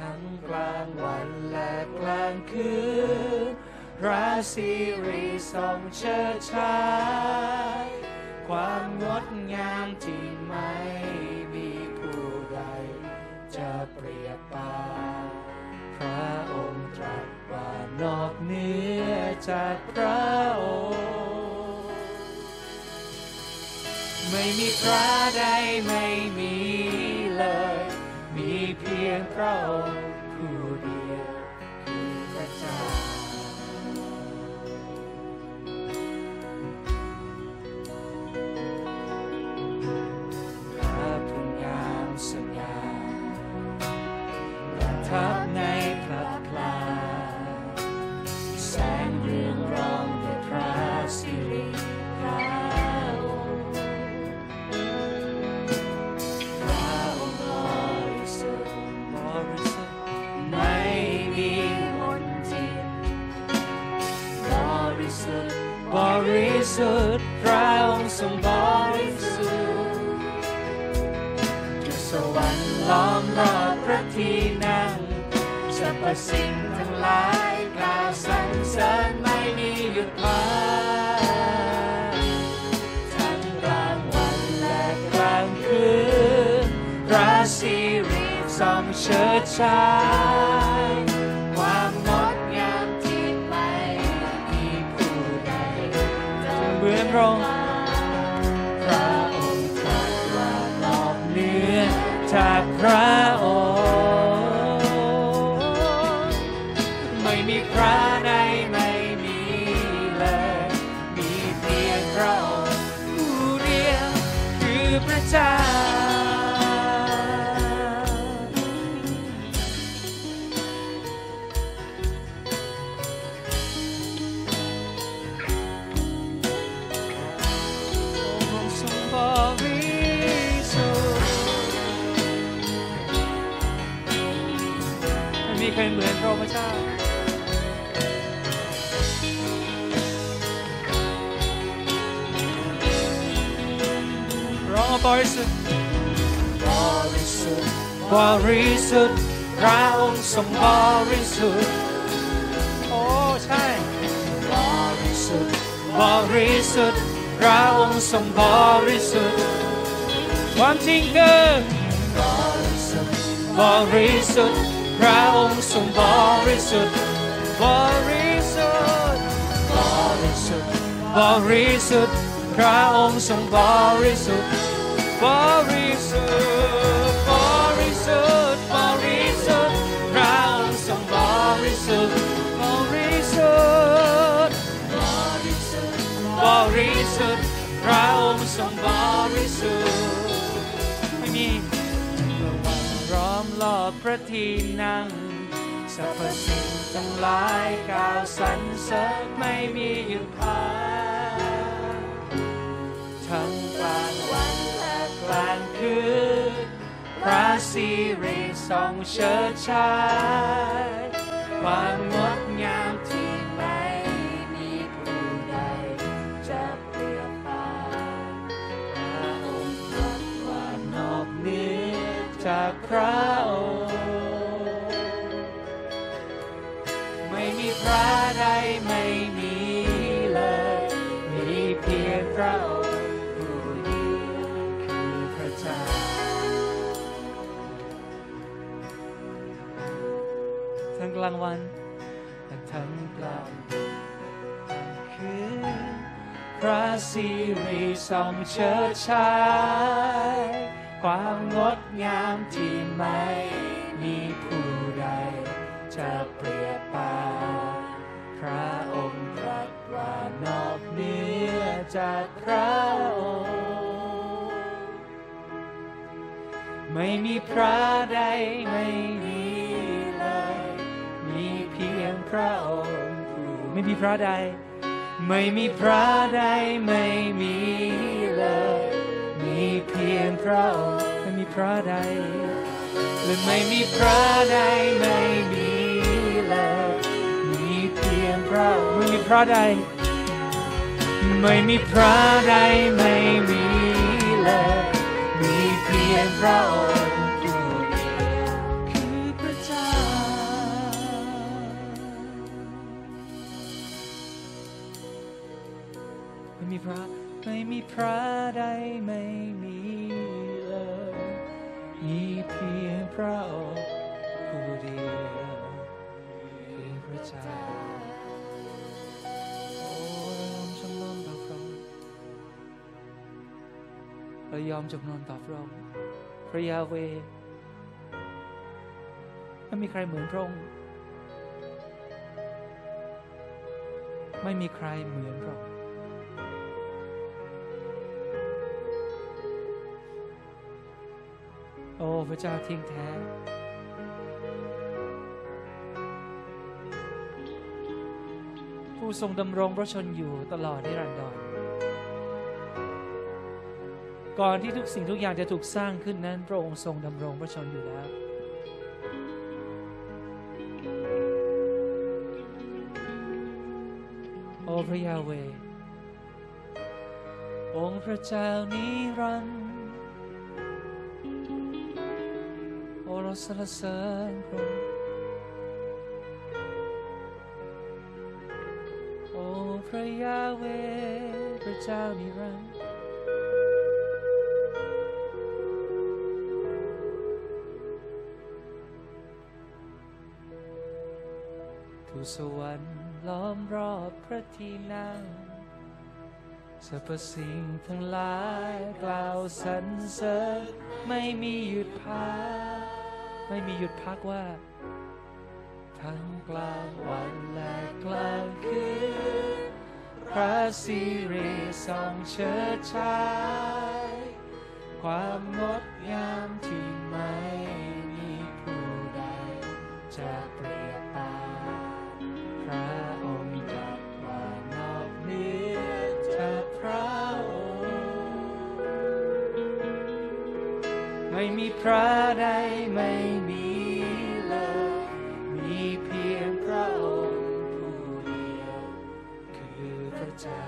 ทั้งกลางวันและกลางคืนระสิริทรงเชิดชายความงดงามที่ไม่มีผู้ใด จะเปรียบปาพระองค์ตรัสว่านอกเหนือจากพระองค์ไม่มีพระใดไม่มีเลย มีเพียงพระองค์ ความจริงคือบริสุทธิ์บริสุทธิ์พระองค์ทรงบริสุทธิ์บริสุทธิ์บริสุทธิ์บริสุทธิ์พพระองค์ทรงบริสุทธิ์บริสุทธิ์บริสุทธิ์บริสุทธิ์พระองค์ทรงบริสุทธิ์บริสุทธิ์บริสุทธิ์พระองค์ทรงบริสุทธิ์ รอมรอบพระที่นั่งสรรพสิ่งทั้งหลายกล่าวสรรเสริญไม่มีหยุดพักทั้งกลางวันและกลางคืนพระสิริทรงเชิดชายความงดงามที่ไม่มีผู้ใดจะเปรียบปานพระองค์ตรัสว่านอกเหนือจากพระ ไม่มีพระใดไม่มีเลย มีเพียงพระองค์ผู้เดียวคือพระเจ้า ทั้งกลางวันและทั้งกลางคืนพระสิริทรงเชิดชายความงดงามที่ไม่มีผู้ใดจะเปรียบปาน พระองค์ตรัสว่านอกเนือจากพระองค์ไม่มีพระใดไม่มีเลย มีเพียงพระองค์ผู้ไม่มีพระใด ไม่มีพระใดไม่มีเลย มีเพียงพระองค์ไม่มีพระใดและไม่มีพระใดไม่มีเลย ระองค์ไม่มีพระใด ไม่มีพระใดไม่มีเลยมีเพียงพระองค์ผู้เดียวคือพระเจ้าไม่มีพระไม่มีพระใดไม่มีเลยมีเพียงพระองค์ผู้เดียวคือพระเจ้า เรายอมจำนนต่อพระองค์เรายอมจำนตอพระองพระยาเวไม่มีใครเหมือนพระองค์ไม่มีใครเหมือนพระองค์โอ้พระเจ้าทิ้งแท้ ผู้ทรงดำรงพระชนอยู่ตลอดนิรันดร ก่อนที่ทุกสิ่งทุกอย่างจะถูกสร้างขึ้นนั้น พระองค์ทรงดำรงพระชนอยู่แล้วโอพระยาเว องค์พระเจ้านิรันดร์โอรสรรเสริญพระองค์โอพระยาเว พระเจ้านิรันดร์ สวรรค์ล้อมรอบพระที่นั่งสรรพสิ่งทั้งหลายกล่าวสรรเสริญไม่มีหยุดพัก ไม่มีหยุดพักว่า ทั้งกลางวันและกลางคืนพระสิริทรงเชิดชาย ความงดงามที่ พระใดไม่มีเลย มีเพียงพระองค์ผู้เดียว คือพระเจ้า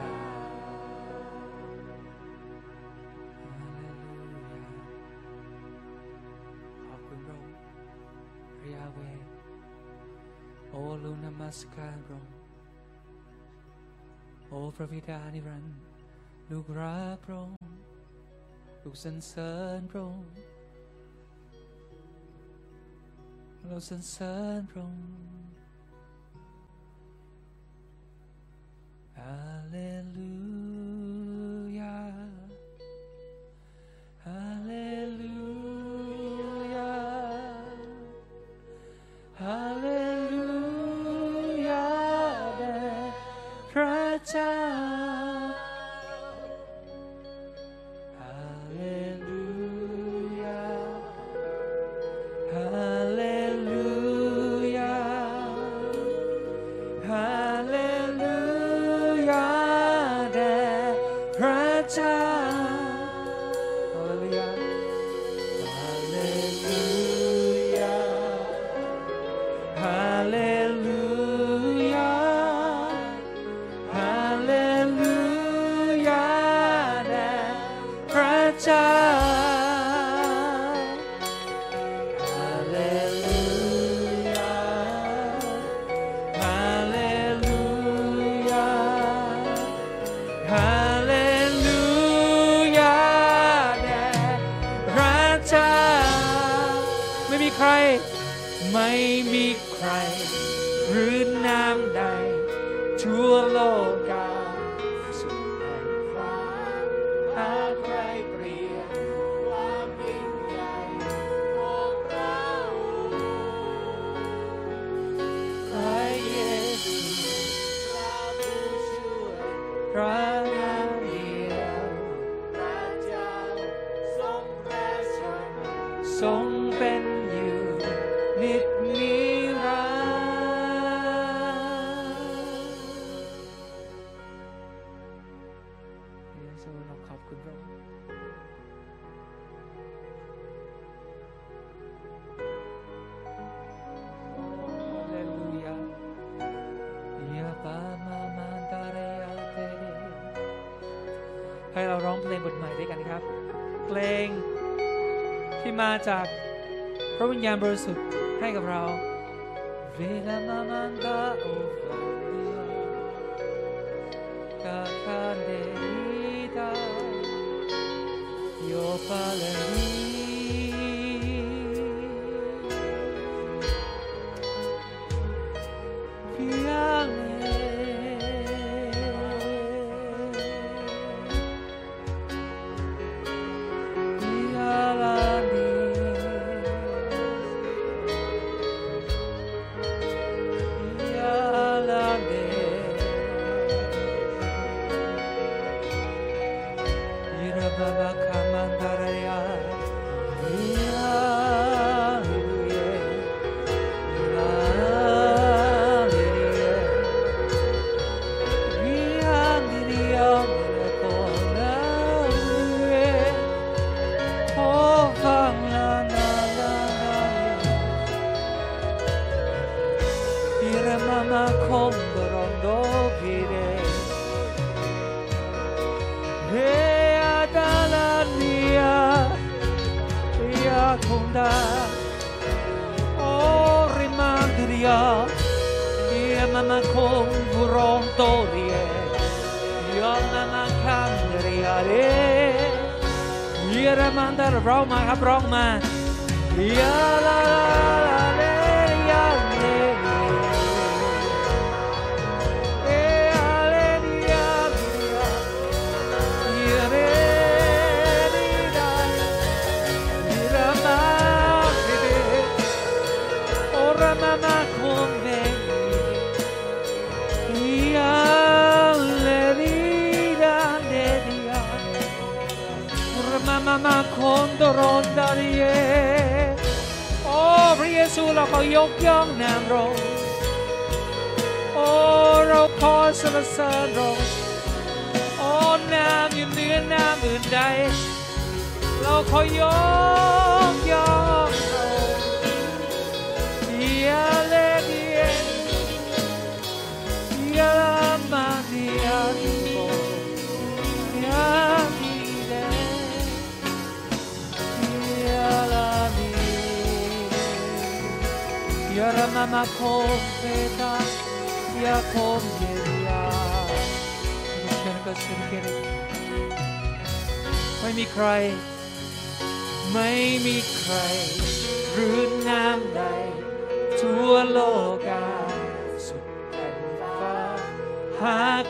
ฮาเลลูยาขอบคุณพระองค์พระยาเวโอ้ลูกนมัสการพระองค์โอ้พระบิดานิรันดร์ลูกรักพระองค์ลูกสรรเสริญพระองค์ lòng sân sân rung Alleluia. Alleluia. Alleluia Alleluia จากพระวิญญาณบริสุทธิ์ให้กับเราเวลามามันตาโ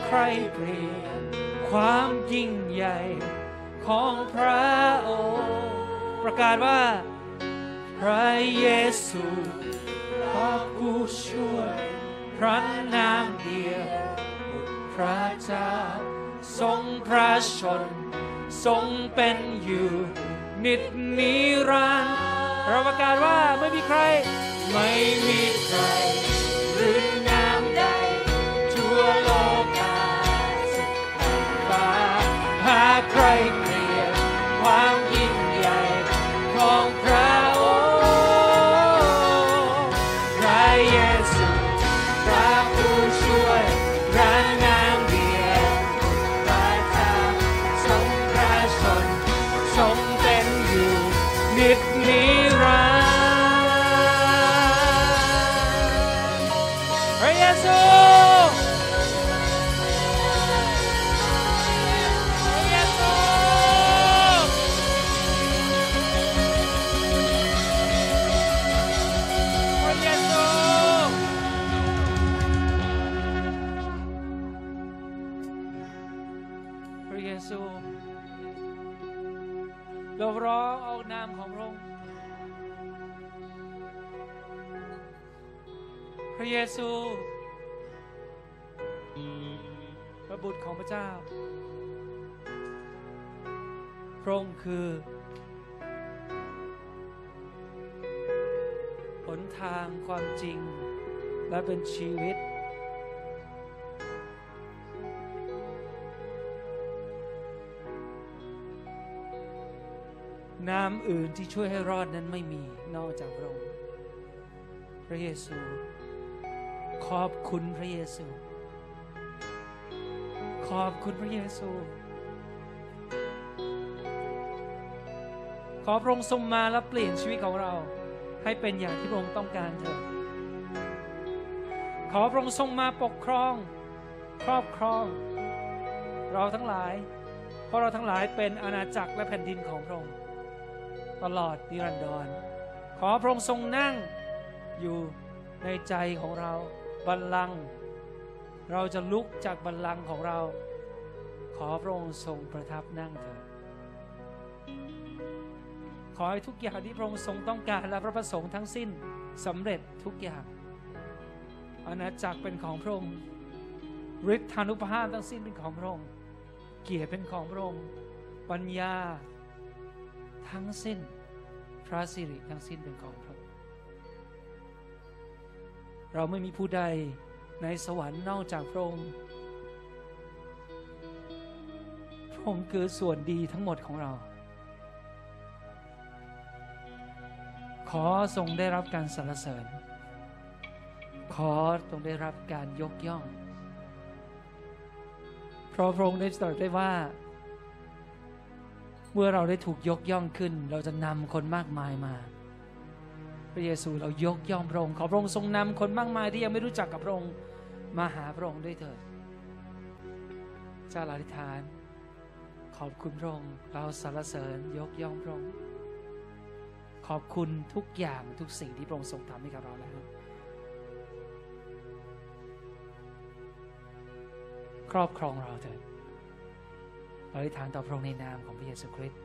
ใครเปลี่ยนความยิ่งใหญ่ของพระองค์ ประกาศว่า พระเยซูพระผู้ช่วย พระนามเดียวพระเจ้า ทรงพระชน ทรงเป็นอยู่ นิดนิรันเราประกาศว่าไม่มีใคร ไม่มีใครหรือ I great man. เยซู พระบุตรของพระเจ้า พระองค์คือ หนทางความจริงและเป็นชีวิต น้ำอื่นที่ช่วยให้รอดนั้นไม่มีนอกจากพระองค์พระเยซู ขอบคุณพระเยซู ขอบคุณพระเยซู ขอพระองค์ทรงมาและเปลี่ยนชีวิตของเรา ให้เป็นอย่างที่พระองค์ต้องการเถิดขอพระองค์ทรงมาปกครอง ครอบครอง เราทั้งหลาย เพราะเราทั้งหลายเป็นอาณาจักรและแผ่นดินของพระองค์ตลอดนิรันดรขอพระองค์ทรงนั่งอยู่ในใจของเรา บัลลังก์เราจะลุกจากบัลลังก์ของเรา ขอพระองค์ทรงประทับนั่งเถิดขอให้ทุกอย่างที่พระองค์ทรงต้องการและพระประสงค์ทั้งสิ้นสำเร็จทุกอย่างอาณาจักรเป็นของพระองค์ฤทธานุภาพทั้งสิ้นเป็นของพระองค์เกียรติเป็นของพระองค์ปัญญาทั้งสิ้น พระสิริทั้งสิ้นเป็นของพระ เราไม่มีผู้ใดในสวรรค์นอกจากพระองค์ พระองค์คือส่วนดีทั้งหมดของเรา ขอทรงได้รับการสรรเสริญ ขอทรงได้รับการยกย่อง เพราะพระองค์ได้ตรัสได้ว่า เมื่อเราได้ถูกยกย่องขึ้น เราจะนำคนมากมายมา พระเยซูเรายกย่องพระองค์ขอพระองค์ทรงนำคนมากมายที่ยังไม่รู้จักกับพระองค์มาหาพระองค์ด้วยเถิดเจ้าลาธิษฐาน ขอบคุณพระองค์เราสรรเสริญยกย่องพระองค์ขอบคุณทุกอย่างทุกสิ่งที่พระองค์ทรงทำให้กับเราแล้วครอบครองเราเถิดเราอธิษฐานต่อพระองค์ในนามของพระเยซูคริสต์